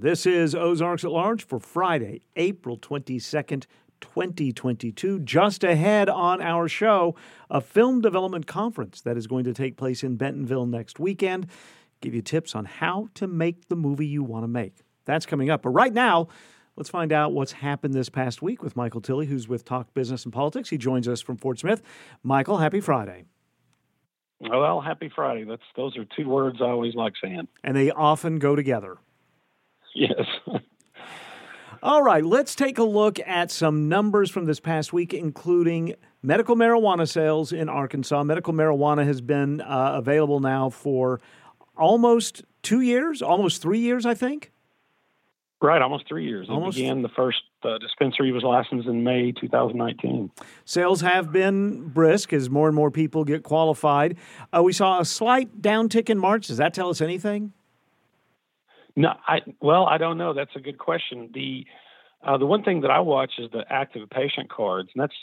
This is Ozarks at Large for Friday, April 22nd, 2022. Just ahead on our show, a film development conference that is going to take place in Bentonville next weekend. Give you tips on how to make the movie you want to make. That's coming up. But right now, let's find out what's happened this past week with Michael Tilley, who's with Talk Business and Politics. He joins us from Fort Smith. Michael, happy Friday. Well, happy Friday. That's those are two words I always like saying. And they often go together. Yes. All right, let's take a look at some numbers from this past week, including medical marijuana sales in Arkansas. Medical marijuana has been uh, available now for almost two years, almost three years, I think. Right, almost three years. Almost. It began the first uh, dispensary was licensed in May 2019. Sales have been brisk as more and more people get qualified. Uh, we saw a slight downtick in March. Does that tell us anything? No, I well, I don't know. That's a good question. The uh, the one thing that I watch is the active patient cards, and that's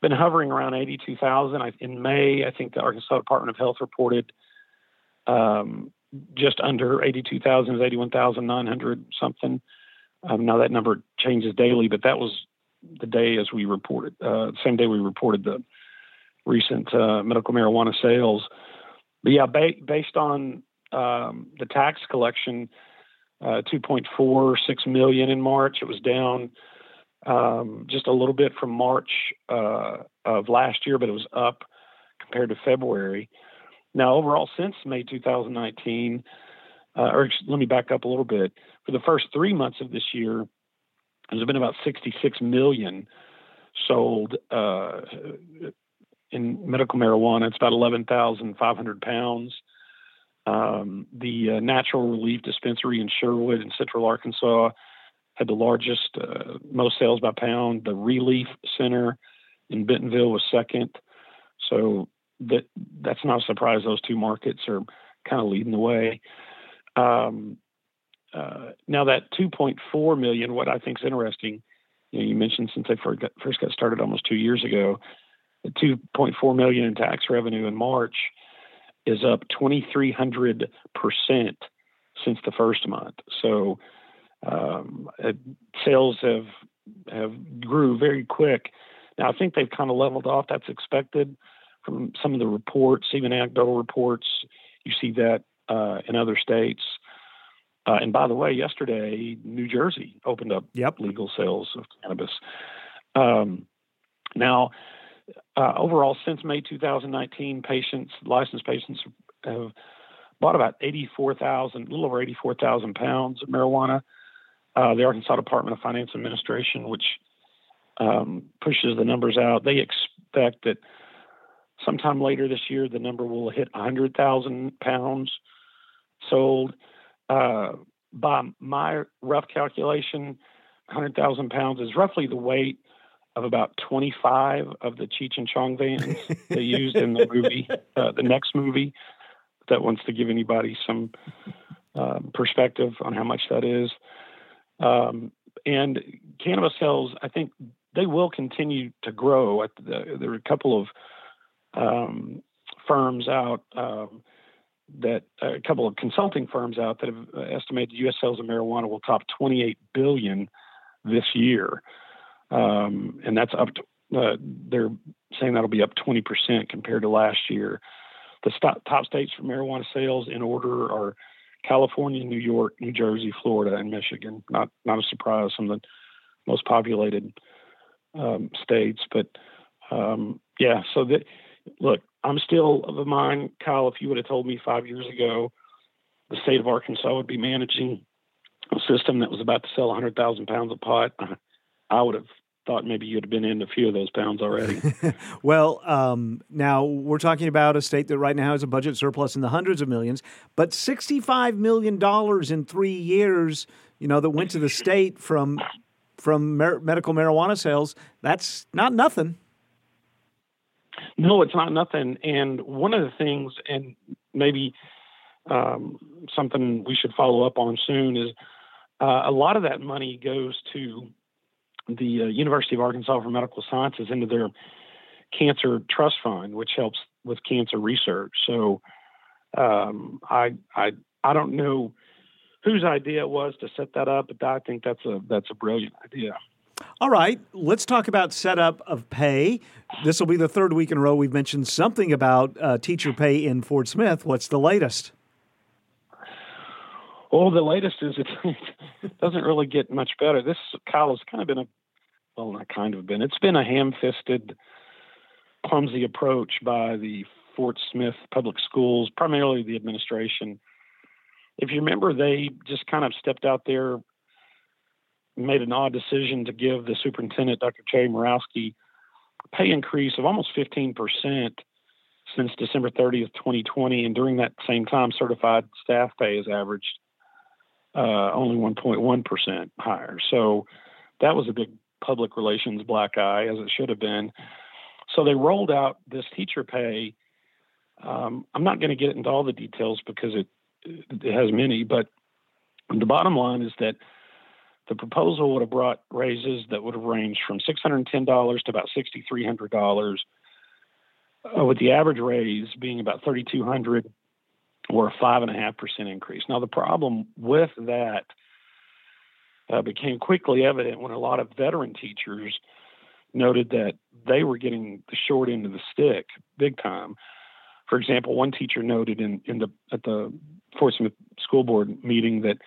been hovering around 82,000. In May, I think the Arkansas Department of Health reported um, just under 82,000 is 81,900 something. Um, now that number changes daily, but that was the day as we reported, uh, same day we reported the recent uh, medical marijuana sales. But yeah, ba- based on um, the tax collection, uh, 2.46 million in March. It was down um, just a little bit from March uh, of last year, but it was up compared to February. Now, overall, since May 2019, uh, or let me back up a little bit. For the first three months of this year, there's been about 66 million sold uh, in medical marijuana. It's about 11,500 pounds. Um, the uh, Natural Relief Dispensary in Sherwood in Central Arkansas had the largest, uh, most sales by pound. The Relief Center in Bentonville was second. So that that's not a surprise. Those two markets are kind of leading the way. Um, uh, now that 2.4 million, what I think is interesting, you know, you mentioned since they first got, first got started almost two years ago, 2.4 million in tax revenue in March is up 2,300% since the first month. So um, sales have have grew very quick. Now I think they've kind of leveled off. That's expected from some of the reports, even anecdotal reports. You see that uh, in other states. Uh, and by the way, yesterday New Jersey opened up yep. legal sales of cannabis. Um, now, uh, overall, since May 2019, patients, licensed patients, have bought about 84,000, a little over 84,000 pounds of marijuana. Uh, the Arkansas Department of Finance Administration, which um, pushes the numbers out, they expect that sometime later this year the number will hit 100,000 pounds sold. Uh, by my rough calculation, 100,000 pounds is roughly the weight of about 25 of the Cheech and Chong vans they used in the movie, uh, the next movie. That wants to give anybody some um, perspective on how much that is. Um, and cannabis sales, I think they will continue to grow. The, there are a couple of um, firms out um, that a couple of consulting firms out that have estimated U.S. sales of marijuana will top 28 billion this year um, and that's up to uh, they're saying that'll be up 20% compared to last year. The st- top states for marijuana sales in order are California, New York, New Jersey, Florida, and Michigan. Not not a surprise, some of the most populated um, states. But um, yeah, so that look, I'm still of the mind, Kyle. If you would have told me five years ago, the state of Arkansas would be managing a system that was about to sell 100,000 pounds of pot, I would have thought maybe you'd have been in a few of those pounds already. well, um, now we're talking about a state that right now has a budget surplus in the hundreds of millions, but $65 million in three years, you know, that went to the state from from mer- medical marijuana sales, that's not nothing. No, it's not nothing. And one of the things, and maybe um, something we should follow up on soon, is uh, a lot of that money goes to the uh, University of Arkansas for Medical Sciences into their cancer trust fund, which helps with cancer research. So um, I I I don't know whose idea it was to set that up, but I think that's a that's a brilliant idea. All right, let's talk about setup of pay. This will be the third week in a row we've mentioned something about uh, teacher pay in Fort Smith. What's the latest? Well, the latest is it doesn't really get much better. This Kyle has kind of been a well, not kind of been. It's been a ham-fisted, clumsy approach by the Fort Smith Public Schools, primarily the administration. If you remember, they just kind of stepped out there, made an odd decision to give the superintendent, Dr. Terry Morawski, a pay increase of almost 15% since December 30th, 2020. And during that same time, certified staff pay has averaged uh, only 1.1% higher. So that was a big public relations black eye, as it should have been. So they rolled out this teacher pay. Um, I'm not going to get into all the details because it, it has many, but the bottom line is that the proposal would have brought raises that would have ranged from $610 to about $6,300, uh, with the average raise being about 3,200 or a five and a half percent increase. Now, the problem with that uh, became quickly evident when a lot of veteran teachers noted that they were getting the short end of the stick big time. For example, one teacher noted in, in the at the Fort Smith School Board meeting that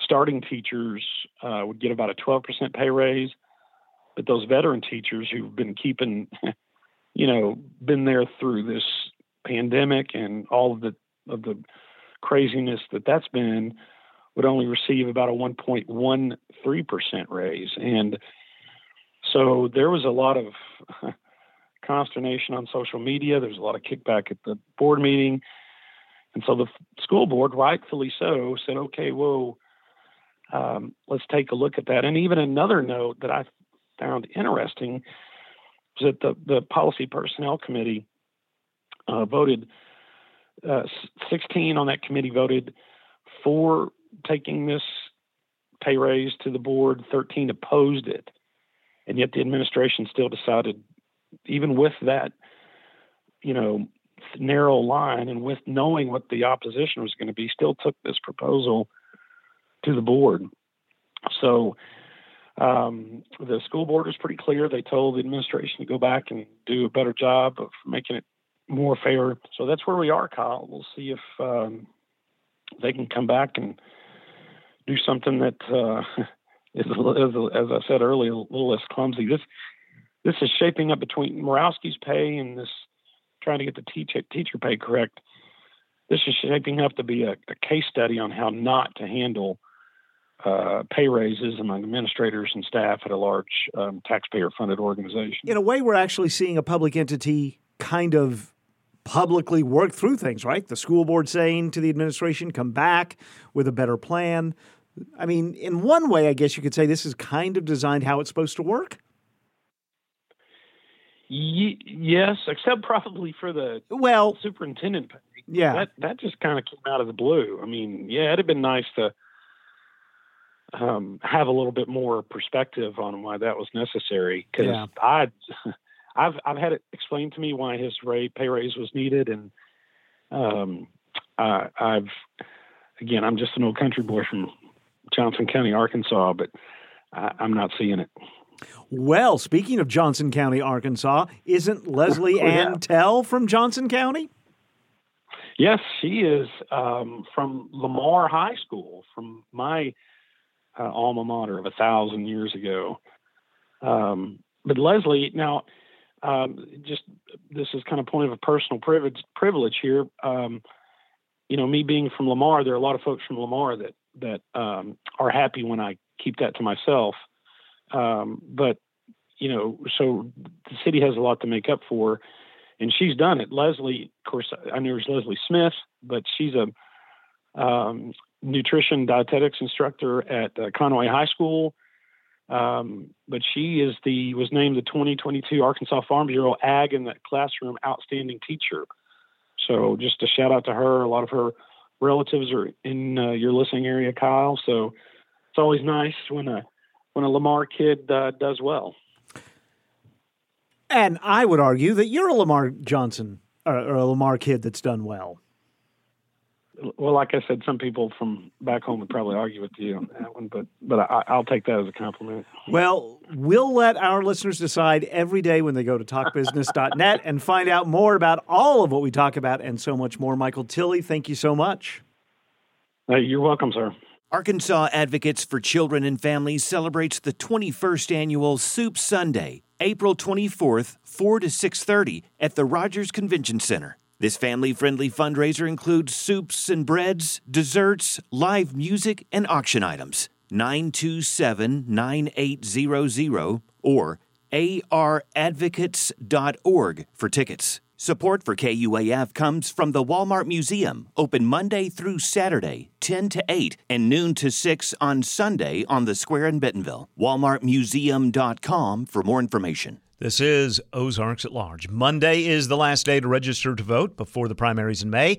starting teachers uh, would get about a 12% pay raise, but those veteran teachers who've been keeping, you know, been there through this pandemic and all of the of the craziness that that's been would only receive about a 1.13% raise. And so there was a lot of consternation on social media. There was a lot of kickback at the board meeting. And so the school board, rightfully so, said, okay, whoa, um, let's take a look at that. And even another note that I found interesting was that the, the policy personnel committee uh, voted uh, 16 on that committee voted for taking this pay raise to the board, 13 opposed it. And yet the administration still decided, even with that, you know, narrow line and with knowing what the opposition was going to be, still took this proposal to the board. So um, the school board was pretty clear. They told the administration to go back and do a better job of making it more fair. So that's where we are, Kyle. We'll see if um, they can come back and do something that uh, is, as, I said earlier, a little less clumsy. This this is shaping up between Morawski's pay and this trying to get the teacher teacher pay correct. This is shaping up to be a, a case study on how not to handle uh, pay raises among administrators and staff at a large um, taxpayer funded organization. In a way, we're actually seeing a public entity kind of publicly work through things, right? The school board saying to the administration, come back with a better plan. I mean, in one way, I guess you could say this is kind of designed how it's supposed to work. Y- yes, except probably for the well superintendent. Yeah, that that just kind of came out of the blue. I mean, yeah, it'd have been nice to um, have a little bit more perspective on why that was necessary because yeah. I I've I've had it explained to me why his pay raise was needed, and um, I, I've again I'm just an old country boy from Johnson County, Arkansas, but I, I'm not seeing it. Well, speaking of Johnson County, Arkansas, isn't Leslie oh, yeah. Ann Tell from Johnson County? Yes, she is um, from Lamar High School, from my uh, alma mater of a thousand years ago. Um, but Leslie, now um, just this is kind of point of a personal privilege privilege here. Um, you know, me being from Lamar, there are a lot of folks from Lamar that that um, are happy when I keep that to myself. Um, but you know, so the city has a lot to make up for, and she's done it. Leslie, of course, I knew her Leslie Smith, but she's a um, nutrition dietetics instructor at uh, Conway High School. Um, but she is the was named the 2022 Arkansas Farm Bureau Ag in the Classroom Outstanding Teacher. So just a shout out to her. A lot of her relatives are in uh, your listening area, Kyle. So it's always nice when a when a Lamar kid uh, does well. And I would argue that you're a Lamar Johnson or, or a Lamar kid that's done well. Well, like I said, some people from back home would probably argue with you on that one, but but I, will take that as a compliment. Well, we'll let our listeners decide every day when they go to talkbusiness.net and find out more about all of what we talk about and so much more. Michael Tilley, thank you so much. Uh, you're welcome, sir. Arkansas Advocates for Children and Families celebrates the 21st annual Soup Sunday, April 24th, 4 to 6:30 at the Rogers Convention Center. This family-friendly fundraiser includes soups and breads, desserts, live music, and auction items. 927-9800 or aradvocates.org for tickets. Support for KUAF comes from the Walmart Museum, open Monday through Saturday, 10 to 8, and noon to 6 on Sunday on the square in Bentonville. WalmartMuseum.com for more information. This is Ozarks at Large. Monday is the last day to register to vote before the primaries in May.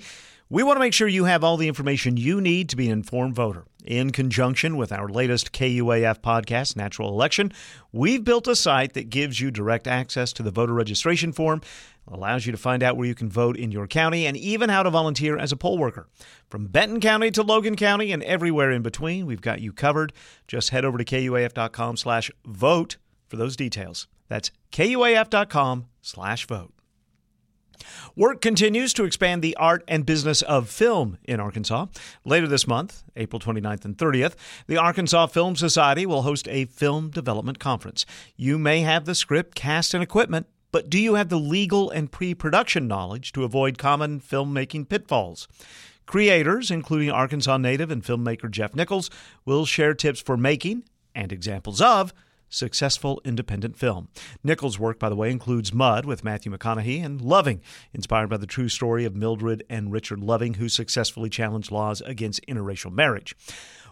We want to make sure you have all the information you need to be an informed voter. In conjunction with our latest KUAF podcast, Natural Election, we've built a site that gives you direct access to the voter registration form allows you to find out where you can vote in your county and even how to volunteer as a poll worker. From Benton County to Logan County and everywhere in between, we've got you covered. Just head over to kuaf.com slash vote for those details. That's kuaf.com slash vote. Work continues to expand the art and business of film in Arkansas. Later this month, April 29th and 30th, the Arkansas Film Society will host a film development conference. You may have the script, cast, and equipment but do you have the legal and pre production knowledge to avoid common filmmaking pitfalls? Creators, including Arkansas native and filmmaker Jeff Nichols, will share tips for making and examples of successful independent film. Nichols' work, by the way, includes Mud with Matthew McConaughey and Loving, inspired by the true story of Mildred and Richard Loving, who successfully challenged laws against interracial marriage.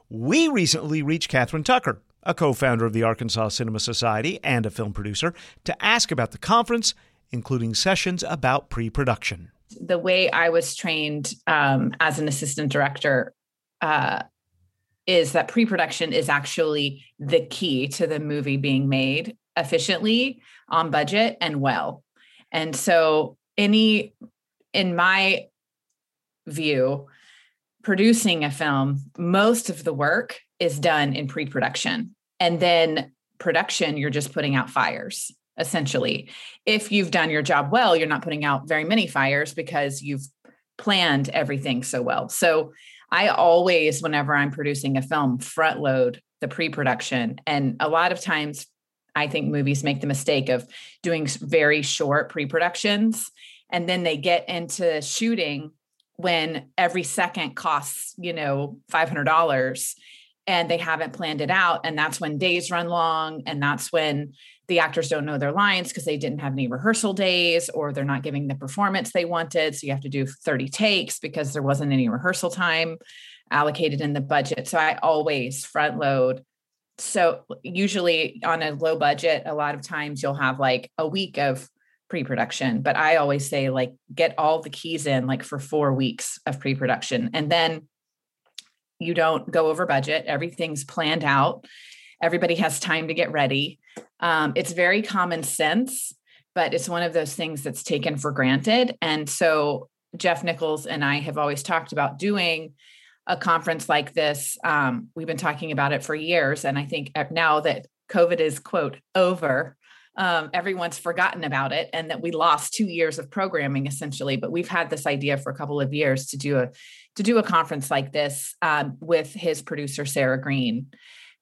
We recently reached Kathryn Tucker, a co founder of the Arkansas Cinema Society and a film producer, to ask about the conference, including sessions about pre production. The way I was trained um, as an assistant director uh, is that pre production is actually the key to the movie being made efficiently, on budget, and well. And so, any, in my view, producing a film, most of the work is done in pre production. And then production, you're just putting out fires, essentially. If you've done your job well, you're not putting out very many fires because you've planned everything so well. So I always, whenever I'm producing a film, front load the pre production. And a lot of times, I think movies make the mistake of doing very short pre productions and then they get into shooting when every second costs, you know, $500 and they haven't planned it out. And that's when days run long. And that's when the actors don't know their lines because they didn't have any rehearsal days or they're not giving the performance they wanted. So you have to do 30 takes because there wasn't any rehearsal time allocated in the budget. So I always front load. So usually on a low budget, a lot of times you'll have like a week of pre-production but i always say like get all the keys in like for four weeks of pre-production and then you don't go over budget everything's planned out everybody has time to get ready. Um, it's very common sense but it's one of those things that's taken for granted. And so jeff nichols and i have always talked about doing a conference like this. Um, we've been talking about it for years and i think now that covid is quote over um, everyone's forgotten about it and that we lost two years of programming essentially. But we've had this idea for a couple of years to do a to do a conference like this um, with his producer sarah green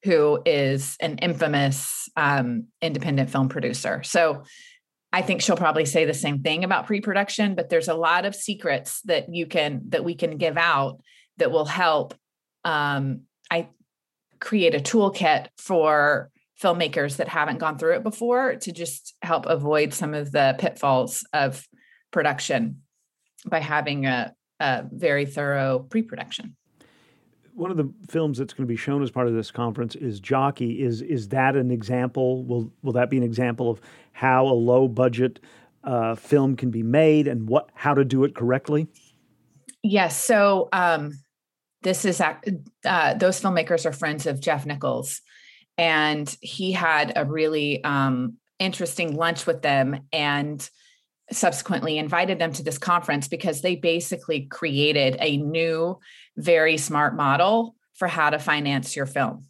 who is an infamous um, independent film producer. So i think she'll probably say the same thing about pre-production but there's a lot of secrets that you can that we can give out that will help um, i create a toolkit for filmmakers that haven't gone through it before to just help avoid some of the pitfalls of production by having a, a very thorough pre-production one of the films that's going to be shown as part of this conference is Jockey. Is is that an example? Will will that be an example of how a low budget uh, film can be made and what how to do it correctly? Yes. So um, this is uh, those filmmakers are friends of Jeff Nichols, and he had a really um, interesting lunch with them and subsequently invited them to this conference because they basically created a new, very smart model for how to finance your film.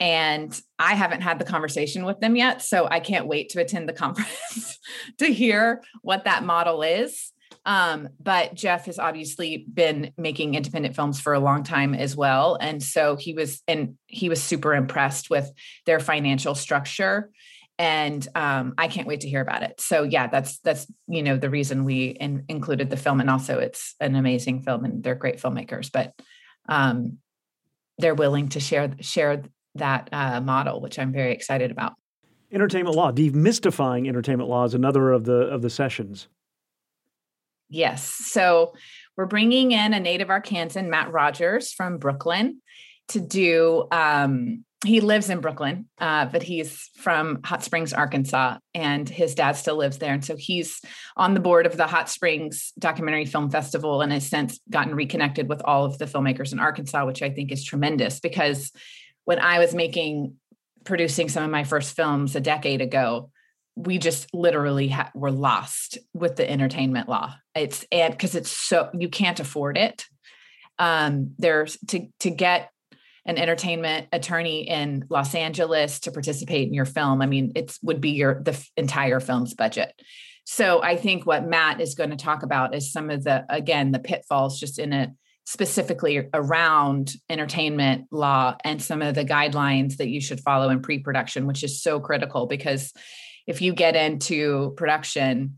And I haven't had the conversation with them yet. So I can't wait to attend the conference to hear what that model is. Um, but Jeff has obviously been making independent films for a long time as well. And so he was, and he was super impressed with their financial structure. And um, I can't wait to hear about it. So yeah, that's that's you know the reason we in, included the film, and also it's an amazing film, and they're great filmmakers. But um, they're willing to share share that uh, model, which I'm very excited about. Entertainment law, demystifying entertainment law is another of the of the sessions. Yes. So we're bringing in a native Arkansan, Matt Rogers from Brooklyn, to do. Um, he lives in Brooklyn, uh, but he's from Hot Springs, Arkansas, and his dad still lives there. And so he's on the board of the Hot Springs Documentary Film Festival and has since gotten reconnected with all of the filmmakers in Arkansas, which I think is tremendous because when I was making, producing some of my first films a decade ago, we just literally ha- were lost with the entertainment law. It's and because it's so you can't afford it. Um, there's to to get an entertainment attorney in Los Angeles to participate in your film. I mean, it would be your the entire film's budget. So I think what Matt is going to talk about is some of the again the pitfalls just in it specifically around entertainment law and some of the guidelines that you should follow in pre-production which is so critical because if you get into production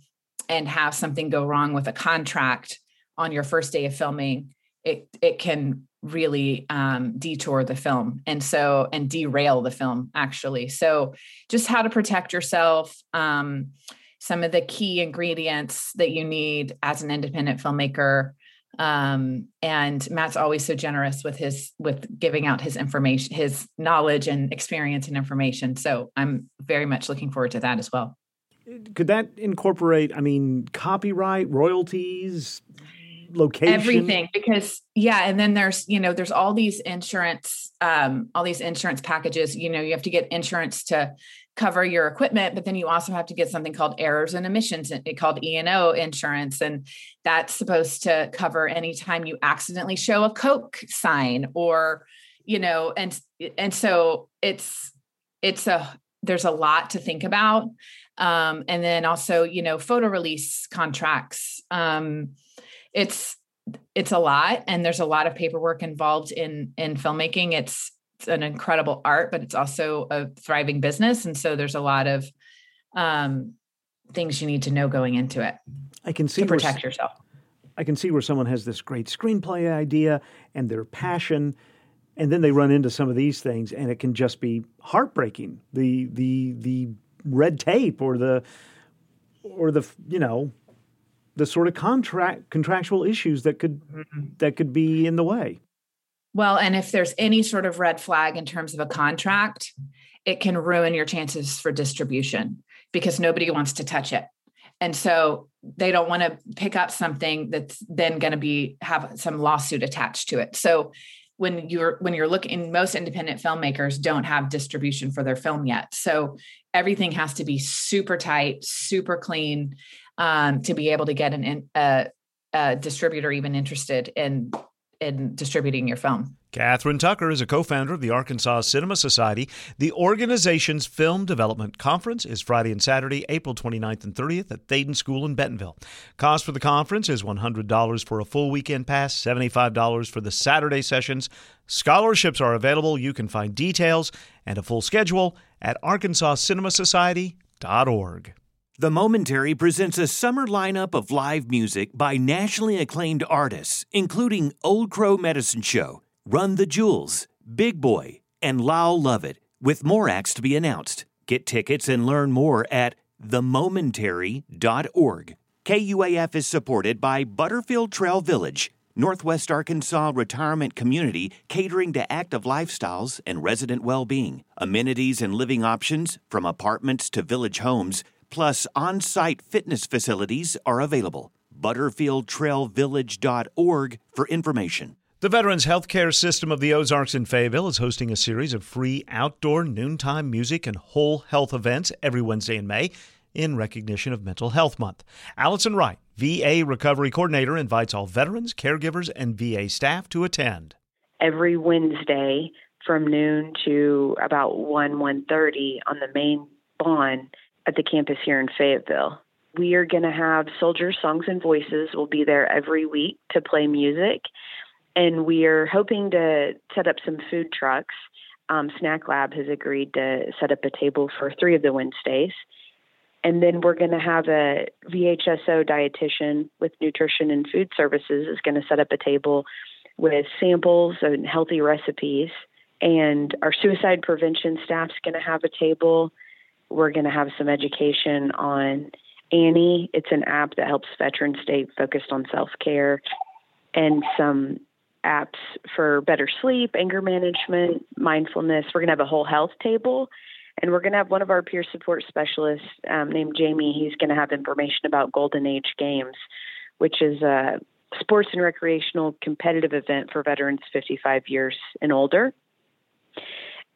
and have something go wrong with a contract on your first day of filming it it can really um, detour the film and so and derail the film actually. So just how to protect yourself um, some of the key ingredients that you need as an independent filmmaker um, and matt's always so generous with his with giving out his information his knowledge and experience and information. So i'm very much looking forward to that as well. Could that incorporate i mean copyright royalties location. Everything because yeah and then there's you know there's all these insurance um all these insurance packages. You know you have to get insurance to cover your equipment but then you also have to get something called errors and omissions called e&o insurance and that's supposed to cover anytime you accidentally show a coke sign or you know and and so it's it's a there's a lot to think about. Um and then also you know photo release contracts um it's it's a lot and there's a lot of paperwork involved in in filmmaking it's it's an incredible art, but it's also a thriving business. And so there's a lot of um, things you need to know going into it. I can see to protect where, yourself. I can see where someone has this great screenplay idea and their passion, and then they run into some of these things, and it can just be heartbreaking. The the the red tape or the or the you know the sort of contract contractual issues that could mm-hmm. that could be in the way. Well, and if there's any sort of red flag in terms of a contract, it can ruin your chances for distribution because nobody wants to touch it. And so they don't want to pick up something that's then going to be have some lawsuit attached to it. So when you're when you're looking most independent filmmakers don't have distribution for their film yet. So everything has to be super tight, super clean um, to be able to get an a, a distributor even interested in in distributing your film. Kathryn Tucker is a co founder of the Arkansas Cinema Society. The organization's Film Development Conference is Friday and Saturday, April 29th and 30th at Thaden School in Bentonville. Cost for the conference is $100 for a full weekend pass, $75 for the Saturday sessions. Scholarships are available. You can find details and a full schedule at arkansascinemasociety.org. The Momentary presents a summer lineup of live music by nationally acclaimed artists, including Old Crow Medicine Show, Run the Jewels, Big Boi, and Lyle Lovett, with more acts to be announced. Get tickets and learn more at themomentary.org. KUAF is supported by Butterfield Trail Village, Northwest Arkansas retirement community catering to active lifestyles and resident well being. Amenities and living options, from apartments to village homes plus on site fitness facilities are available. ButterfieldTrailVillage.org for information. The Veterans Healthcare System of the Ozarks in Fayetteville is hosting a series of free outdoor noontime music and whole health events every Wednesday in May. in recognition of Mental Health Month. Allison Wright, VA Recovery Coordinator, invites all veterans, caregivers, and VA staff to attend. Every Wednesday from noon to about 1 1.30 on the main lawn at the campus here in Fayetteville. We are going to have Soldiers Songs and Voices will be there every week to play music. And we are hoping to set up some food trucks. Um, Snack Lab has agreed to set up a table for three of the Wednesdays. And then we're going to have a VHSO dietitian with nutrition and food services is going to set up a table with samples and healthy recipes. And our suicide prevention staff is going to have a table. We're going to have some education on Annie. It's an app that helps veterans stay focused on self care, and some apps for better sleep, anger management, mindfulness. We're going to have a whole health table. And we're going to have one of our peer support specialists um, named Jamie. He's going to have information about Golden Age Games, which is a sports and recreational competitive event for veterans 55 years and older.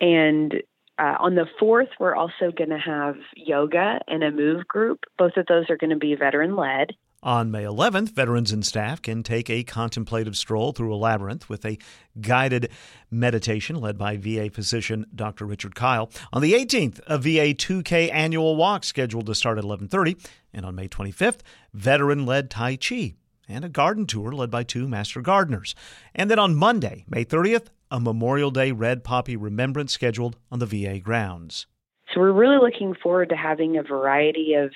And uh, on the 4th, we're also going to have yoga and a move group. Both of those are going to be veteran led. On May 11th, veterans and staff can take a contemplative stroll through a labyrinth with a guided meditation led by VA physician Dr. Richard Kyle. On the 18th, a VA 2K annual walk scheduled to start at 11:30, and on May 25th, veteran-led Tai Chi and a garden tour led by two master gardeners. And then on Monday, May 30th, a Memorial Day Red Poppy Remembrance scheduled on the VA grounds. So we're really looking forward to having a variety of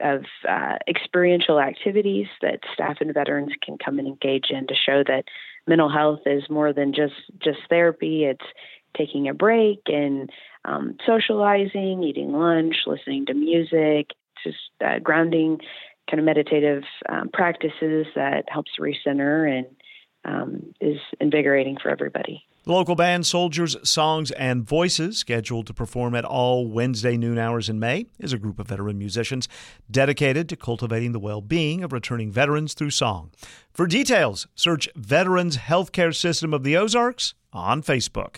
of uh, experiential activities that staff and veterans can come and engage in to show that mental health is more than just just therapy. It's taking a break and um, socializing, eating lunch, listening to music, just uh, grounding, kind of meditative um, practices that helps recenter and um, is invigorating for everybody. The local band Soldiers, Songs, and Voices, scheduled to perform at all Wednesday noon hours in May, is a group of veteran musicians dedicated to cultivating the well being of returning veterans through song. For details, search Veterans Healthcare System of the Ozarks on Facebook.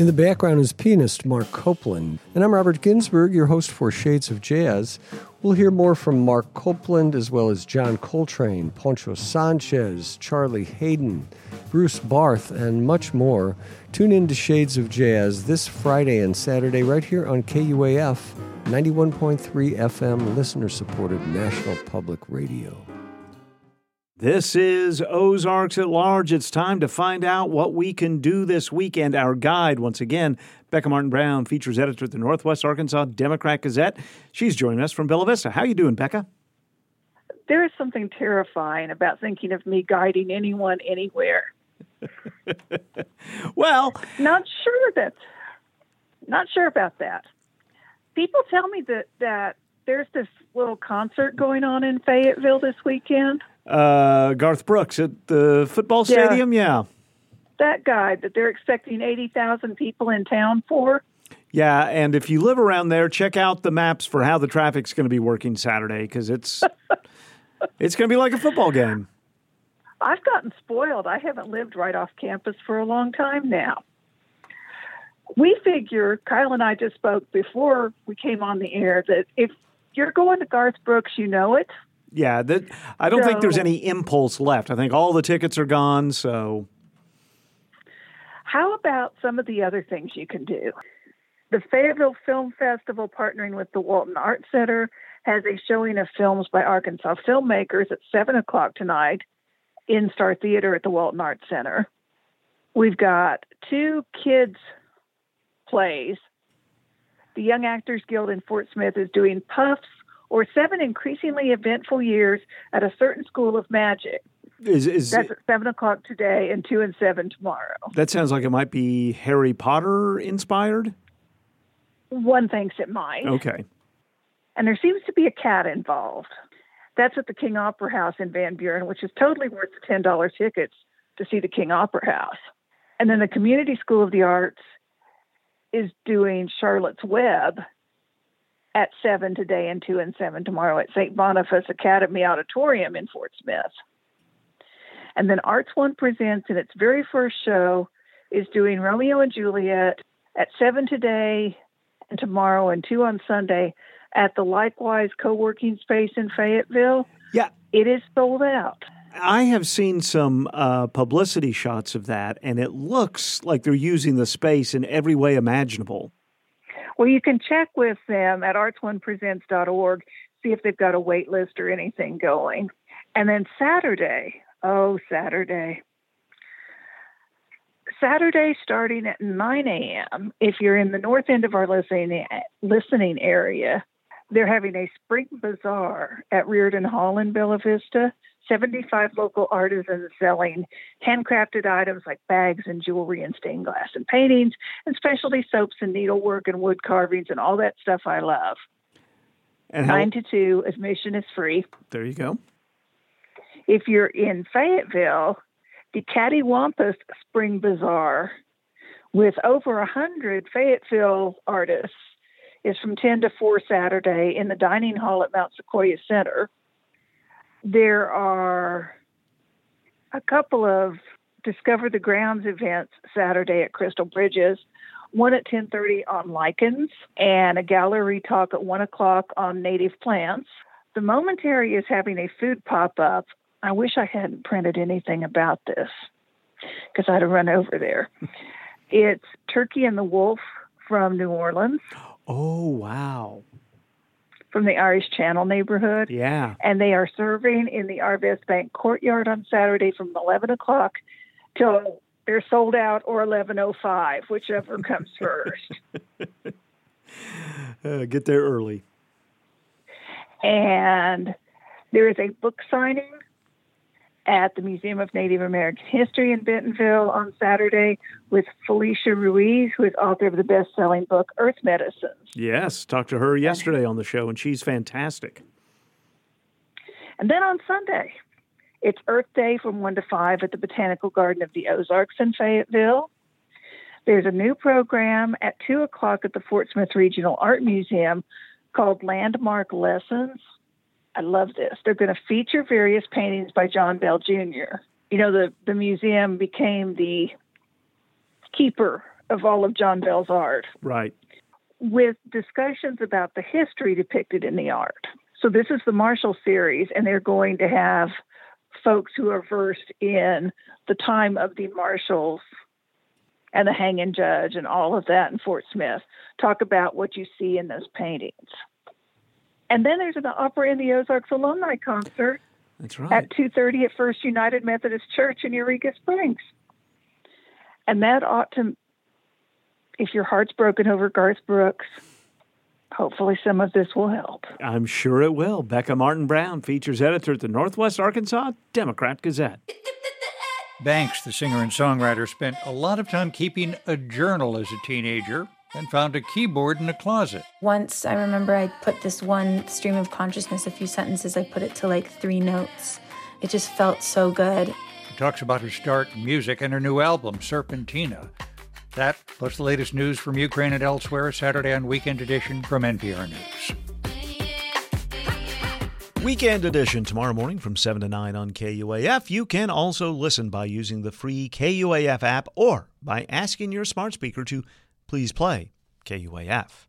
In the background is pianist Marc Copland, and I'm Robert Ginsburg, your host for Shades of Jazz. We'll hear more from Marc Copland as well as John Coltrane, Poncho Sanchez, Charlie Haden, Bruce Barth, and much more. Tune in to Shades of Jazz this Friday and Saturday right here on KUAF 91.3 FM, listener supported National Public Radio. This is Ozarks at Large. It's time to find out what we can do this weekend. Our guide, once again, Becca Martin Brown, features editor at the Northwest Arkansas Democrat Gazette. She's joining us from Bella Vista. How are you doing, Becca? There is something terrifying about thinking of me guiding anyone anywhere. well, not sure that not sure about that. People tell me that that there's this little concert going on in Fayetteville this weekend uh, Garth Brooks at the football stadium. Yeah. yeah. That guy that they're expecting 80,000 people in town for. Yeah, and if you live around there, check out the maps for how the traffic's going to be working Saturday because it's it's going to be like a football game. I've gotten spoiled. I haven't lived right off campus for a long time now. We figure, Kyle and I just spoke before we came on the air, that if you're going to Garth Brooks, you know it. Yeah, that, I don't so, think there's any impulse left. I think all the tickets are gone. So, how about some of the other things you can do? The Fayetteville Film Festival, partnering with the Walton Art Center, has a showing of films by Arkansas filmmakers at 7 o'clock tonight in Starr Theater at the Walton Art Center. We've got two kids' plays. The Young Actors Guild in Fort Smith is doing Puffs or seven increasingly eventful years at a certain school of magic. Is, is That's at seven o'clock today and two and seven tomorrow. That sounds like it might be Harry Potter inspired. One thinks it might. Okay. And there seems to be a cat involved. That's at the King Opera House in Van Buren, which is totally worth the ten dollar tickets to see the King Opera House. And then the Community School of the Arts is doing Charlotte's Web, at 7 today and 2 and 7 tomorrow at St. Boniface Academy Auditorium in Fort Smith. And then Arts One Presents in its very first show is doing Romeo and Juliet at 7 today and tomorrow and 2 on Sunday at the Likewise co working space in Fayetteville. Yeah. It is sold out. I have seen some uh, publicity shots of that, and it looks like they're using the space in every way imaginable. Well, you can check with them at artsonepresents.org, see if they've got a wait list or anything going. And then Saturday, oh, Saturday. Saturday starting at 9 a.m. If you're in the north end of our listening listening area, they're having a spring bazaar at Riordan Hall in Bella Vista. 75 local artisans selling handcrafted items like bags and jewelry and stained glass and paintings and specialty soaps and needlework and wood carvings and all that stuff I love. And how, Nine to two, admission is free. there you go. If you're in Fayetteville, the Cattywampus Spring Bazaar with over a hundred Fayetteville artists is from 10 to 4 Saturday in the dining hall at Mount Sequoia Center. There are a couple of Discover the Grounds events Saturday at Crystal Bridges, one at 10:30 on lichens, and a gallery talk at one o'clock on native plants. The Momentary is having a food pop-up. I wish I hadn't printed anything about this because I'd have run over there. It's Turkey and the Wolf from New Orleans, Oh, wow. From the Irish Channel neighborhood. Yeah. and they are serving in the Arvest Bank courtyard on Saturday from 11 o'clock till they're sold out or 11:05, whichever comes first. Uh, get there early. and there is a book signing at the Museum of Native American History in Bentonville on Saturday with Felicia Ruiz, who is author of the best-selling book Earth Medicines. Yes. Talked to her yesterday on the show, and she's fantastic. And then on Sunday, it's Earth Day from 1 to 5 at the Botanical Garden of the Ozarks in Fayetteville. There's a new program at 2 o'clock at the Fort Smith Regional Art Museum called Landmark Lessons. I love this. They're going to feature various paintings by John Bell Jr. You know, the, the museum became the keeper of all of John Bell's art Right. with discussions about the history depicted in the art. So this is the Marshall series, and they're going to have folks who are versed in the time of the Marshalls and the hanging judge and all of that in Fort Smith talk about what you see in those paintings. And then there's an Opera in the Ozarks alumni concert That's right. at 2:30 at First United Methodist Church in Eureka Springs. And that ought to if your heart's broken over Garth Brooks, hopefully some of this will help. I'm sure it will. Becca Martin Brown, features editor at the Northwest Arkansas Democrat Gazette. Banks, the singer and songwriter, spent a lot of time keeping a journal as a teenager and found a keyboard in a closet. Once I remember I put this one stream of consciousness, a few sentences, I put it to like three notes. It just felt so good. She talks about her start in music and her new album, Serpentina. That, plus the latest news from Ukraine and elsewhere, Saturday on Weekend Edition from NPR News. Weekend edition tomorrow morning from 7 to 9 on KUAF. You can also listen by using the free KUAF app or by asking your smart speaker to please play KUAF.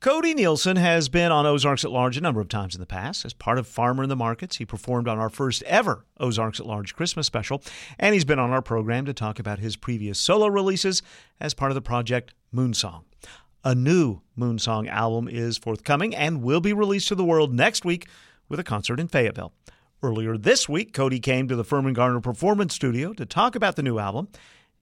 Cody Nielsen has been on Ozarks at Large a number of times in the past. As part of Farmer in the Markets, he performed on our first ever Ozarks at Large Christmas special, and he's been on our program to talk about his previous solo releases as part of the project Moonsong. A new Moonsong album is forthcoming and will be released to the world next week with a concert in Fayetteville. Earlier this week, Cody came to the Firmin Garner Performance Studio to talk about the new album,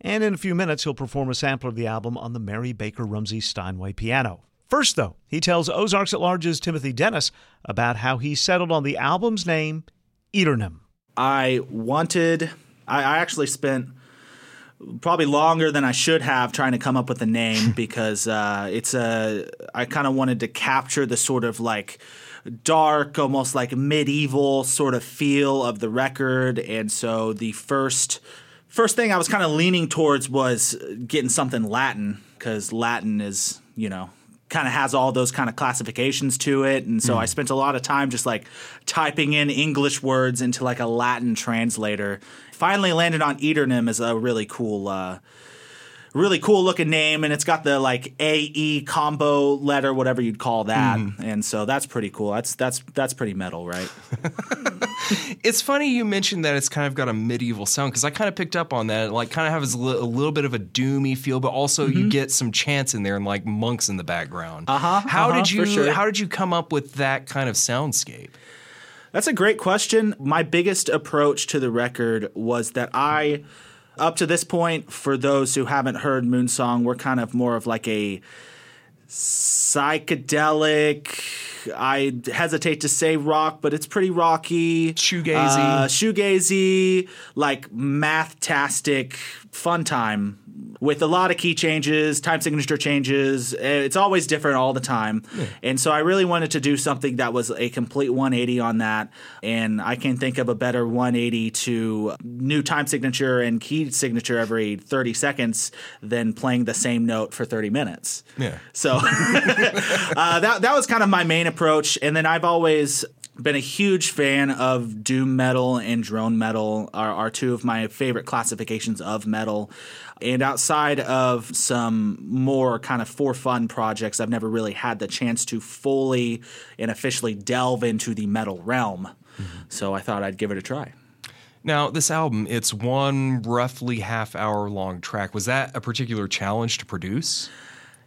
and in a few minutes, he'll perform a sample of the album on the Mary Baker Rumsey Steinway piano. First, though, he tells Ozarks at Large's Timothy Dennis about how he settled on the album's name, Eternim. I wanted, I, I actually spent probably longer than I should have trying to come up with a name because uh, it's a, I kind of wanted to capture the sort of like dark, almost like medieval sort of feel of the record. And so the first, first thing I was kind of leaning towards was getting something Latin because Latin is, you know, kind of has all those kind of classifications to it. And so i spent a lot of time just like typing in english words into like a latin translator. Finally landed on eternim as a really cool uh, really cool looking name and it's got the like AE combo letter whatever you'd call that Mm. and so that's pretty cool that's that's that's pretty metal right It's funny you mentioned that it's kind of got a medieval sound because I kind of picked up on that. It, Like, kind of has a, little bit of a doomy feel, but also you get some chants in there and like monks in the background. Uh Uh-huh, How uh-huh, did you sure. How did you come up with that kind of soundscape? That's a great question. My biggest approach to the record was that I, up to this point, for those who haven't heard Moonsong, we're kind of more of like a psychedelic. I hesitate to say rock, but it's pretty rocky. Shoegazy. Uh, shoegazy, like math-tastic fun time with a lot of key changes, time signature changes. Uh, It's always different all the time. And so I really wanted to do something that was a complete 180 on that. And I can think of a better 180 to new time signature and key signature every 30 seconds than playing the same note for 30 minutes. Yeah. So uh, that that was kind of my main approach, and then I've always been a huge fan of doom metal and drone metal are, are two of my favorite classifications of metal. And outside of some more kind of for fun projects, I've never really had the chance to fully and officially delve into the metal realm. Mm-hmm. So I thought I'd give it a try. Now, this album, it's one roughly half hour long track. Was that a particular challenge to produce?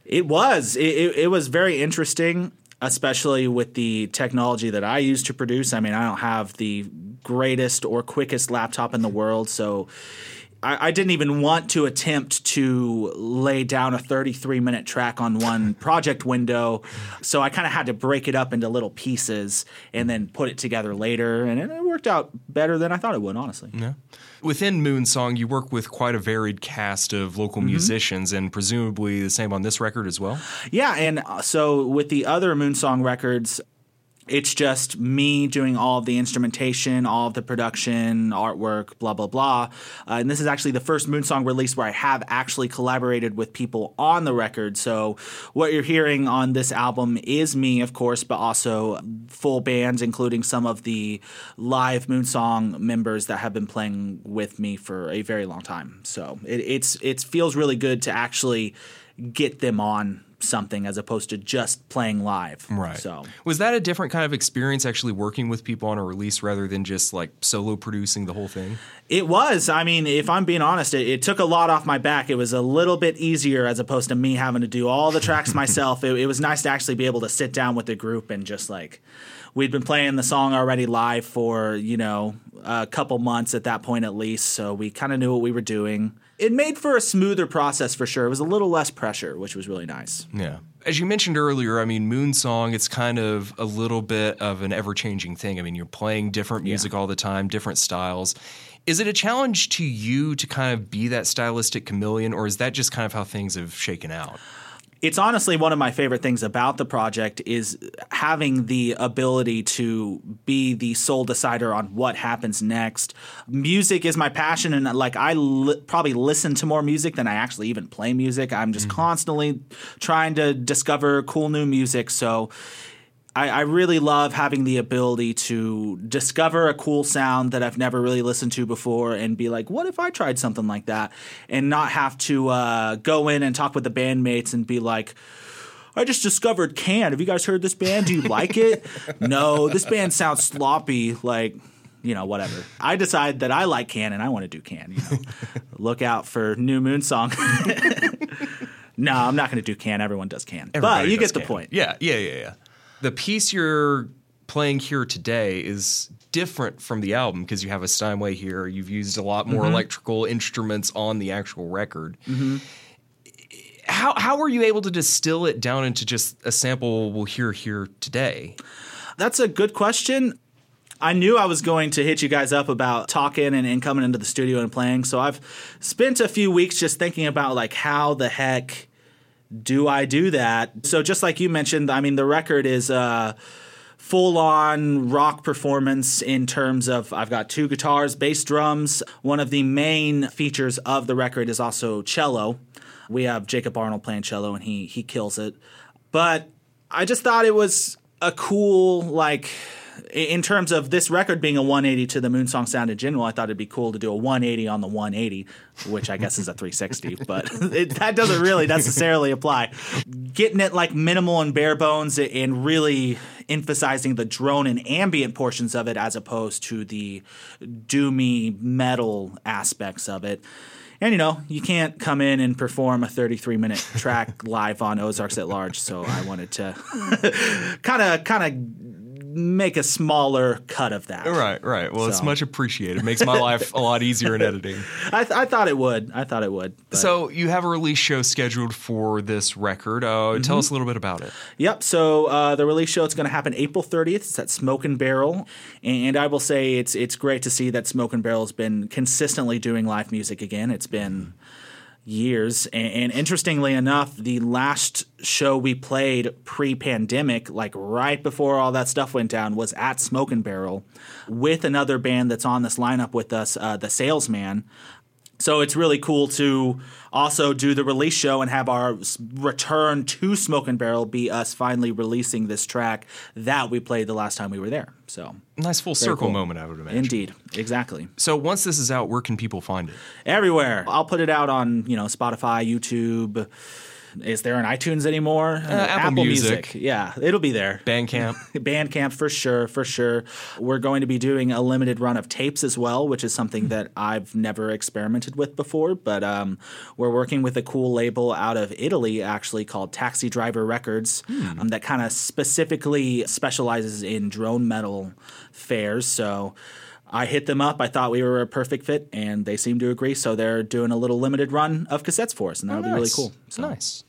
It was. It, it, it was very interesting, especially with the technology that I use to produce. I mean, I don't have the greatest or quickest laptop in the world, so I, I didn't even want to attempt to lay down a 33 minute track on one project window. So I kind of had to break it up into little pieces and then put it together later. And it, worked out better than I thought it would, honestly. Yeah. Within Moonsong, you work with quite a varied cast of local musicians, and presumably the same on this record as well. Yeah, and uh, so with the other Moonsong records, it's just me doing all of the instrumentation, all of the production, artwork, blah blah blah. Uh, and this is actually the first Moonsong release where I have actually collaborated with people on the record. So what you're hearing on this album is me, of course, but also full bands, including some of the live Moonsong members that have been playing with me for a very long time. So it, it's it feels really good to actually get them on something as opposed to just playing live. Right. So Was that a different kind of experience actually working with people on a release rather than just like solo producing the whole thing? It was. I mean, if I'm being honest, it, it took a lot off my back. It was a little bit easier as opposed to me having to do all the tracks myself. It, it was nice to actually be able to sit down with the group and just like, we'd been playing the song already live for, you know, a couple months at that point at least. So we kind of knew what we were doing. It made for a smoother process for sure. It was a little less pressure, which was really nice. Yeah. As you mentioned earlier, I mean, Moonsong, it's kind of a little bit of an ever changing thing. I mean, you're playing different music all the time, different styles. Is it a challenge to you to kind of be that stylistic chameleon, or is that just kind of how things have shaken out? It's honestly one of my favorite things about the project is having the ability to be the sole decider on what happens next. Music is my passion, and like I li- probably listen to more music than I actually even play music. I'm just mm-hmm. constantly trying to discover cool new music. So. I, I really love having the ability to discover a cool sound that I've never really listened to before and be like, what if I tried something like that? And not have to uh, go in and talk with the bandmates and be like, I just discovered Can. Have you guys heard this band? Do you like it? no, this band sounds sloppy. Like, you know, whatever. I decide that I like Can and I want to do Can. You know, look out for New Moonsong. no, I'm not going to do Can. Everyone does Can, but you get the Can. point. Yeah, yeah, yeah, yeah. The piece you're playing here today is different from the album because you have a Steinway here. You've used a lot more Mhm. electrical instruments on the actual record. hmm How how were you able to distill it down into just a sample we'll hear here today? That's a good question. I knew I was going to hit you guys up about talking and, and coming into the studio and playing. So I've spent a few weeks just thinking about like how the heck do I do that? So just like you mentioned, I mean the record is uh full on rock performance in terms of I've got two guitars, bass drums. One of the main features of the record is also cello. We have Jacob Arnold playing cello and he he kills it. But I just thought it was a cool like in terms of this record being a 180 to the Moonsong sound in general, I thought it'd be cool to do a 180 on the 180, which I guess is a 360, but it, that doesn't really necessarily apply. Getting it like minimal and bare bones and really emphasizing the drone and ambient portions of it as opposed to the doomy metal aspects of it. And you know, you can't come in and perform a 33 minute track live on Ozarks at Large, so I wanted to kind of kind of make a smaller cut of that. Right, right. Well, so. it's much appreciated. It makes my life a lot easier in editing. I, th- I, thought it would. I thought it would. But. So you have a release show scheduled for this record. Uh, mm-hmm. Tell us a little bit about it. Yep. So uh, the release show is going to happen April 30th. It's at Smoke and Barrel, and I will say it's it's great to see that Smoke and Barrel has been consistently doing live music again. It's been years. And, and, interestingly enough, the last show we played pre pandemic, like right before all that stuff went down, was at Smoke and Barrel with another band that's on this lineup with us, uh, The Salesman. So it's really cool to also do the release show and have our return to Smoke and Barrel be us finally releasing this track that we played the last time we were there. So nice full circle cool. moment, I would imagine. Indeed, exactly. So once this is out, where can people find it? Everywhere. I'll put it out on you know Spotify, YouTube is there an iTunes anymore? Uh, Apple, Apple Music. Music. Yeah, it'll be there. Bandcamp. Bandcamp for sure, for sure. We're going to be doing a limited run of tapes as well, which is something that I've never experimented with before. But um, we're working with a cool label out of Italy, actually called Taxi Driver Records, hmm. um, that kind of specifically specializes in drone metal fairs. So. I hit them up. I thought we were a perfect fit, and they seem to agree. So they're doing a little limited run of cassettes for us, and that'll oh, nice. be really cool. So. Nice.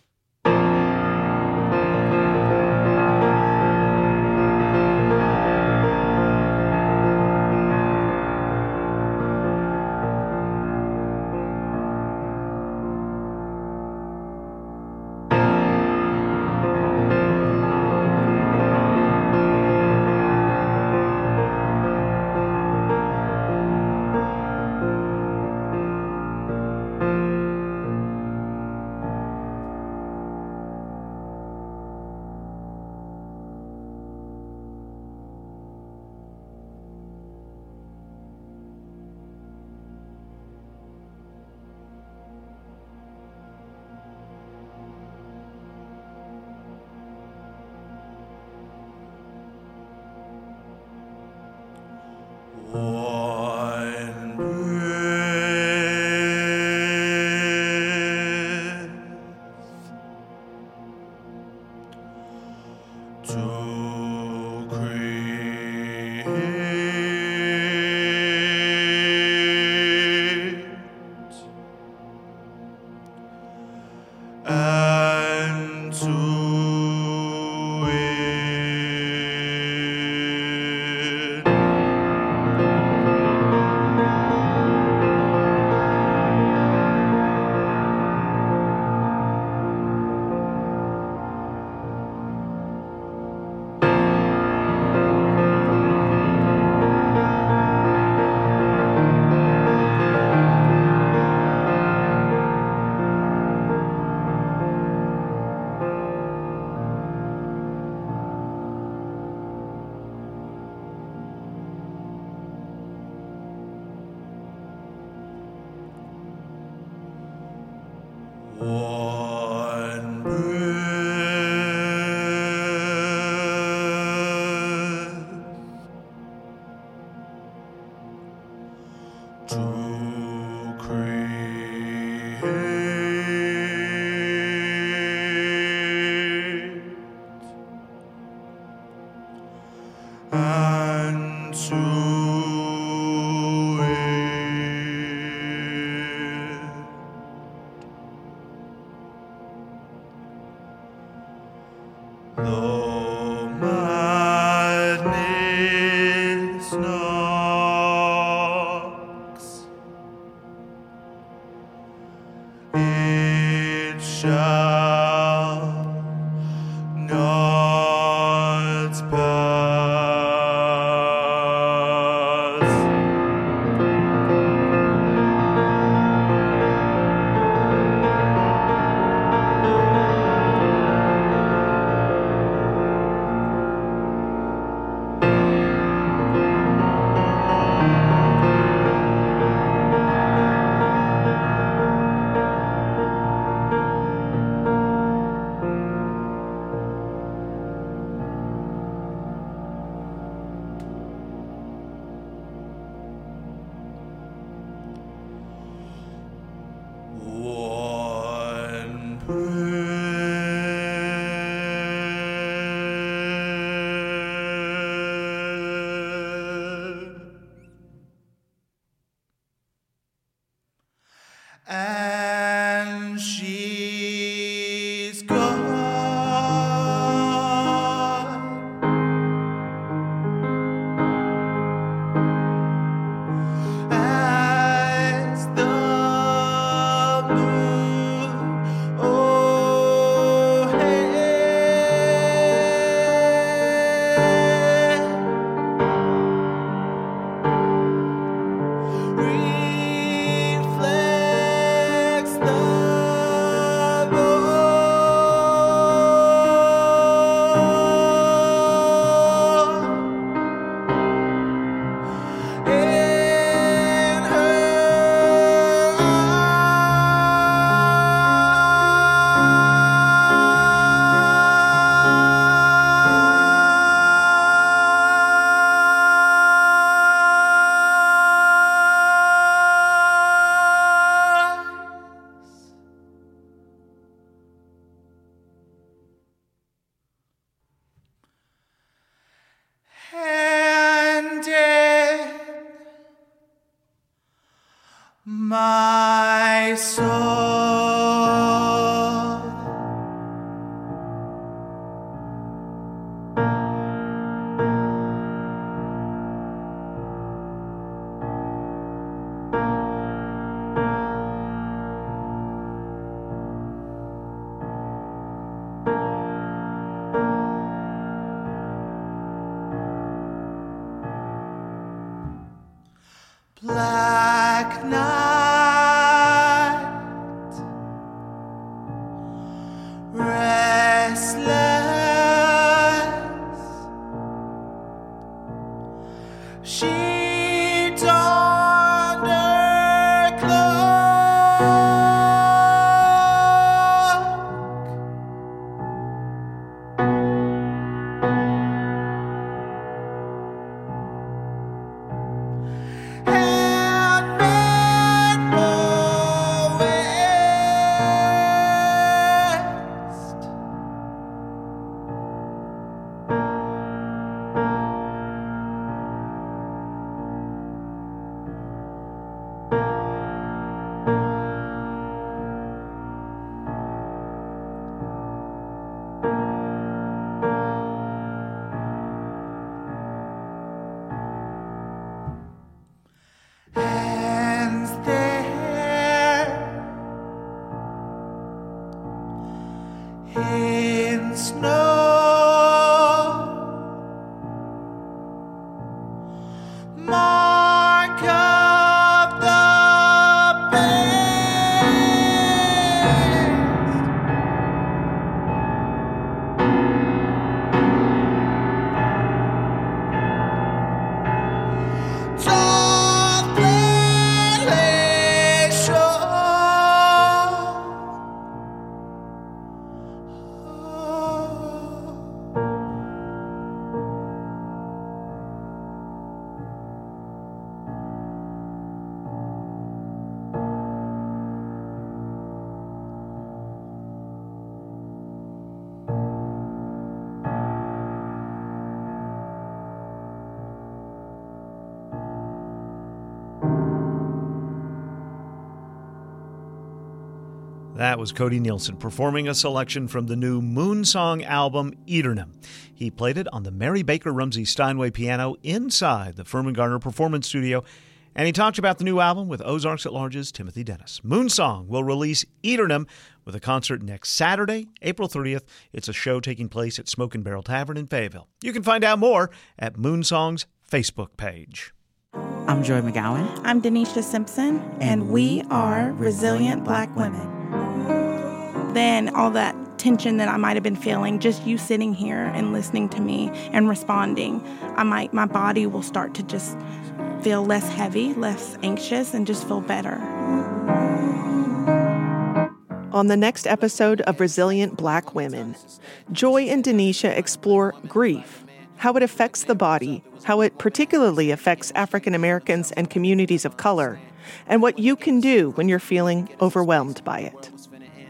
That was Cody Nielsen performing a selection from the new Moonsong album, Eternum. He played it on the Mary Baker Rumsey Steinway piano inside the Firmin Garner Performance Studio, and he talked about the new album with Ozarks at Large's Timothy Dennis. Moonsong will release Eternum with a concert next Saturday, April 30th. It's a show taking place at Smoke and Barrel Tavern in Fayetteville. You can find out more at Moonsong's Facebook page. I'm Joy McGowan. I'm Denisha Simpson, and, we are Resilient Black Women. Then all that tension that I might have been feeling, just you sitting here and listening to me and responding, I might my body will start to just feel less heavy, less anxious, and just feel better. On the next episode of Resilient Black Women, Joy and Denisha explore grief, how it affects the body, how it particularly affects African Americans and communities of color, and what you can do when you're feeling overwhelmed by it.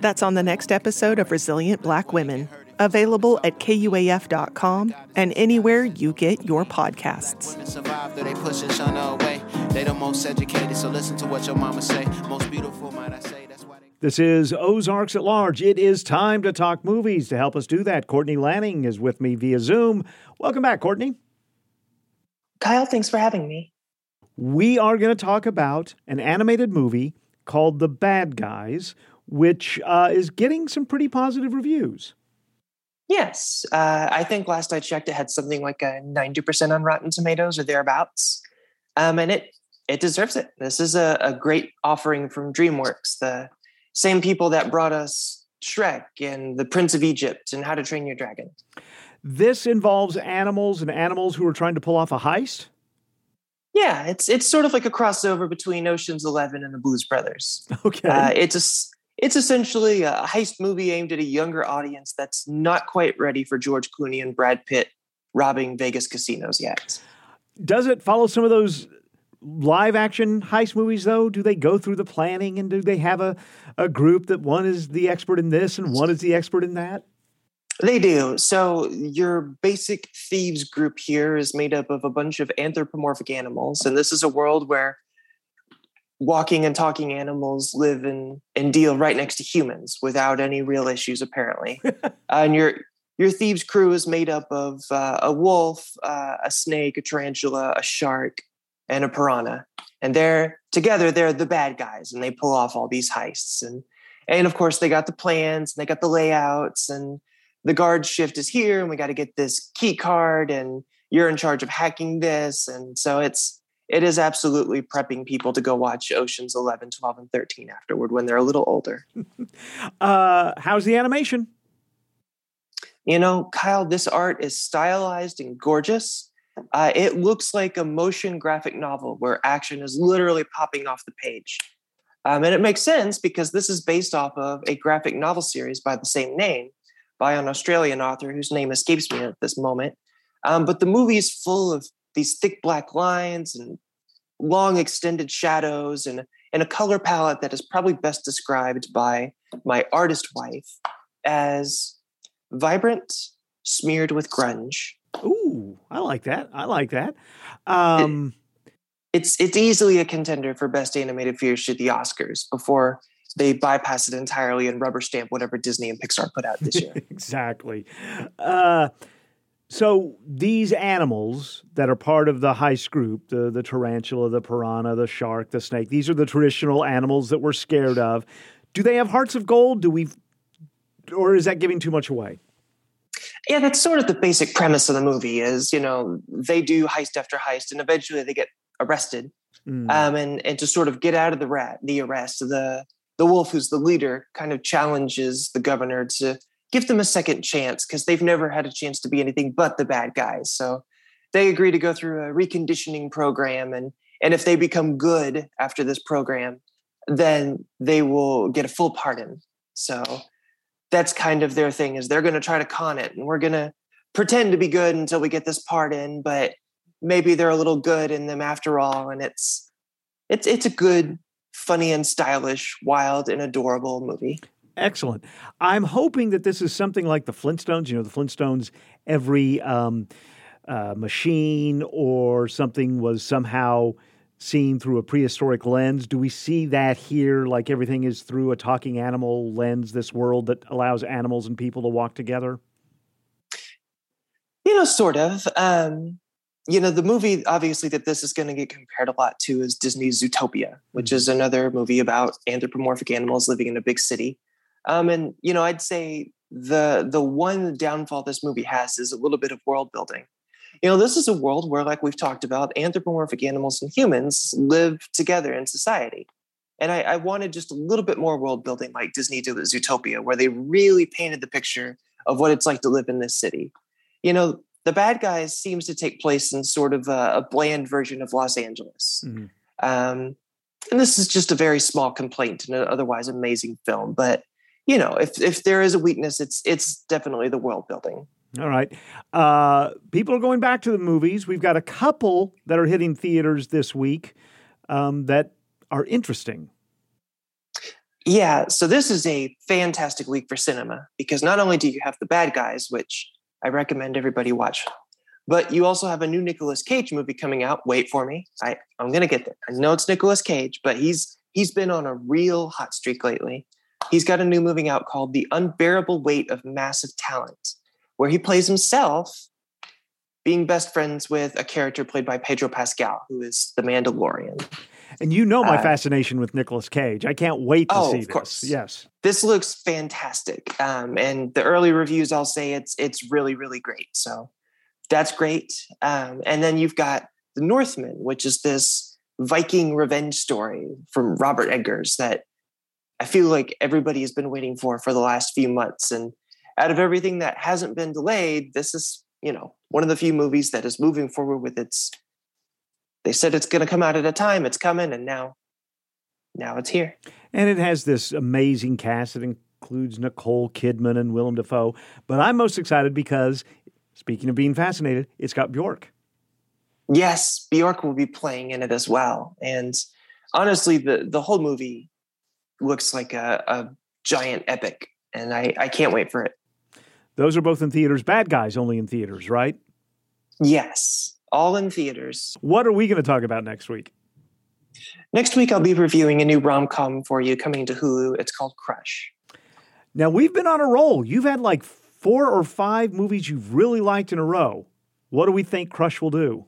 That's on the next episode of Resilient Black Women, available at KUAF.com and anywhere you get your podcasts. survive they push and shun her away. They the most educated, so listen to what your mama say. Most beautiful, might I say. This is Ozarks at Large. It is time to talk movies. To help us do that, Courtney Lanning is with me via Zoom. Welcome back, Courtney. Kyle, thanks for having me. We are going to talk about an animated movie called The Bad Guys, which uh, is getting some pretty positive reviews. Yes. Uh, I think last I checked, it had something like a 90% on Rotten Tomatoes or thereabouts. Um, and it it deserves it. This is a, a great offering from DreamWorks, the same people that brought us Shrek and The Prince of Egypt and How to Train Your Dragon. This involves animals and animals who are trying to pull off a heist. Yeah, it's it's sort of like a crossover between Ocean's Eleven and the Blues Brothers. Okay, uh, it's a it's essentially a heist movie aimed at a younger audience that's not quite ready for George Clooney and Brad Pitt robbing Vegas casinos yet. Does it follow some of those live action heist movies though? Do they go through the planning and do they have a, a group that one is the expert in this and one is the expert in that? They do. So your basic thieves group here is made up of a bunch of anthropomorphic animals and this is a world where walking and talking animals live and, and deal right next to humans without any real issues apparently. Uh, and your your thieves crew is made up of uh, a wolf uh, a snake a tarantula a shark and a piranha. And they're together they're the bad guys and they pull off all these heists. And and of course they got the plans and they got the layouts and the guard shift is here and we got to get this key card and you're in charge of hacking this. And so it's it is absolutely prepping people to go watch oceans 11 12 and 13 afterward when they're a little older uh how's the animation you know kyle this art is stylized and gorgeous uh, it looks like a motion graphic novel where action is literally popping off the page. Um, and it makes sense because this is based off of a graphic novel series by the same name by an Australian author whose name escapes me at this moment. Um, but the movie is full of these thick black lines and long extended shadows and, and a color palette that is probably best described by my artist wife as vibrant, smeared with grunge. Ooh, I like that. I like that. Um, it, it's it's easily a contender for best animated feature at the Oscars before they bypass it entirely and rubber stamp whatever Disney and Pixar put out this year. exactly. Uh, so these animals that are part of the heist group, the the tarantula, the piranha, the shark, the snake, these are the traditional animals that we're scared of. Do they have hearts of gold? Do we or is that giving too much away? yeah that's sort of the basic premise of the movie is you know they do heist after heist and eventually they get arrested mm. um, and and to sort of get out of the rat the arrest the the wolf who's the leader kind of challenges the governor to give them a second chance because they've never had a chance to be anything but the bad guys. So they agree to go through a reconditioning program and and if they become good after this program then they will get a full pardon. So that's kind of their thing is they're going to try to con it and we're going to pretend to be good until we get this part in but maybe they're a little good in them after all and it's it's it's a good funny and stylish wild and adorable movie excellent i'm hoping that this is something like the flintstones you know the flintstones every um, uh, machine or something was somehow seen through a prehistoric lens. Do we see that here, like everything is through a talking animal lens, this world that allows animals and people to walk together? You know, sort of. Um, you know, the movie obviously that this is going to get compared a lot to is Disney's Zootopia, which mm-hmm. is another movie about anthropomorphic animals living in a big city. Um, and you know, I'd say the the one downfall this movie has is a little bit of world building you know, this is a world where, like we've talked about, anthropomorphic animals and humans live together in society. And I, I wanted just a little bit more world building like Disney did with Zootopia, where they really painted the picture of what it's like to live in this city. You know, the bad guys seems to take place in sort of a, a bland version of Los Angeles. Mm-hmm. Um, and this is just a very small complaint in an otherwise amazing film. But you know, if if there is a weakness, it's it's definitely the world building. All right. Uh, people are going back to the movies. We've got a couple that are hitting theaters this week um, that are interesting. Yeah. So this is a fantastic week for cinema because not only do you have the bad guys, which I recommend everybody watch, but you also have a new Nicolas Cage movie coming out. Wait for me. I, I'm gonna get there. I know it's Nicolas Cage, but he's he's been on a real hot streak lately. He's got a new movie out called The Unbearable Weight of Massive Talent, where he plays himself being best friends with a character played by Pedro Pascal, who is the Mandalorian. And you know my Uh, fascination with Nicolas Cage. I can't wait to Oh, see of this. course. Yes. This looks fantastic, um, and the early reviews, I'll say it's it's really really great. So that's great. Um, and then you've got The Northman, which is this Viking revenge story from Robert Eggers that I feel like everybody has been waiting for for the last few months. And out of everything that hasn't been delayed, this is you know one of the few movies that is moving forward with its. They said it's going to come out at a time. It's coming, and now, now it's here. And it has this amazing cast. It includes Nicole Kidman and Willem Dafoe. But I'm most excited because, speaking of being fascinated, it's got Bjork. Yes, Bjork will be playing in it as well. And honestly, the the whole movie looks like a, a giant epic, and I, I can't wait for it. Those are both in theaters. Bad Guys only in theaters, right? Yes, all in theaters. What are we going to talk about next week? Next week, I'll be reviewing a new rom com for you coming to Hulu. It's called Crush. Now, we've been on a roll. You've had like four or five movies you've really liked in a row. What do we think Crush will do?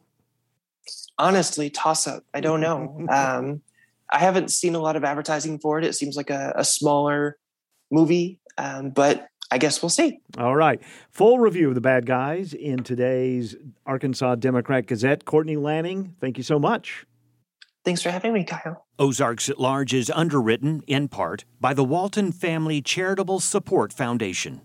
Honestly, toss up. I don't know. um, I haven't seen a lot of advertising for it. It seems like a, a smaller movie, um, but I guess we'll see. All right. Full review of The Bad Guys in today's Arkansas Democrat Gazette. Courtney Lanning, thank you so much. Thanks for having me, Kyle. Ozarks at Large is underwritten, in part, by the Walton Family Charitable Support Foundation.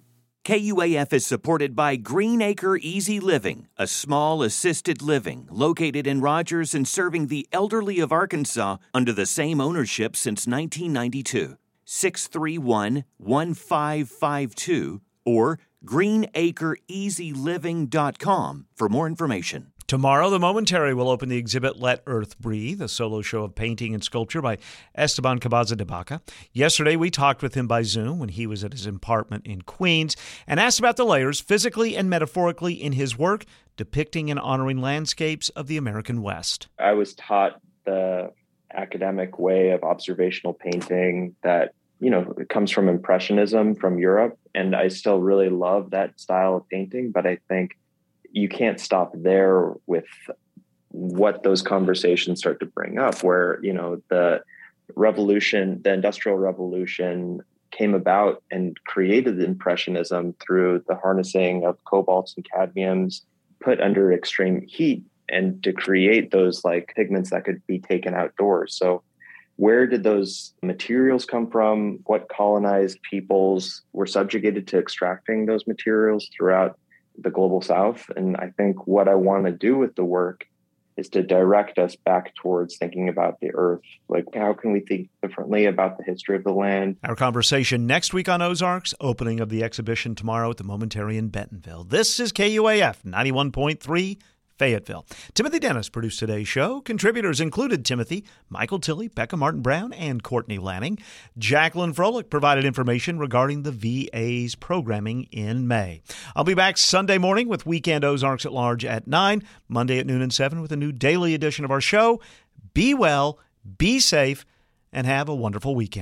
KUAF is supported by Greenacre Easy Living, a small assisted living located in Rogers and serving the elderly of Arkansas under the same ownership since 1992. 631 1552 or greenacreeasyliving.com for more information. Tomorrow, The Momentary will open the exhibit Let Earth Breathe, a solo show of painting and sculpture by Esteban Cabeza de Baca. Yesterday, we talked with him by Zoom when he was at his apartment in Queens and asked about the layers, physically and metaphorically, in his work depicting and honoring landscapes of the American West. I was taught the academic way of observational painting that you know it comes from impressionism from Europe and I still really love that style of painting but I think you can't stop there with what those conversations start to bring up where you know the revolution the industrial revolution came about and created impressionism through the harnessing of cobalts and cadmiums put under extreme heat and to create those like pigments that could be taken outdoors. So where did those materials come from? What colonized peoples were subjugated to extracting those materials throughout the global south and i think what i want to do with the work is to direct us back towards thinking about the earth like how can we think differently about the history of the land Our conversation next week on Ozarks, opening of the exhibition tomorrow at the Momentary in Bentonville. This is KUAF 91.3. Fayetteville. Timothy Dennis produced today's show. Contributors included Timothy, Michael Tilley, Becca Martin Brown, and Courtney Lanning. Jacqueline Froelich provided information regarding the VA's programming in May. I'll be back Sunday morning with Weekend Ozarks at Large at 9, Monday at noon and 7 with a new daily edition of our show. Be well, be safe, and have a wonderful weekend.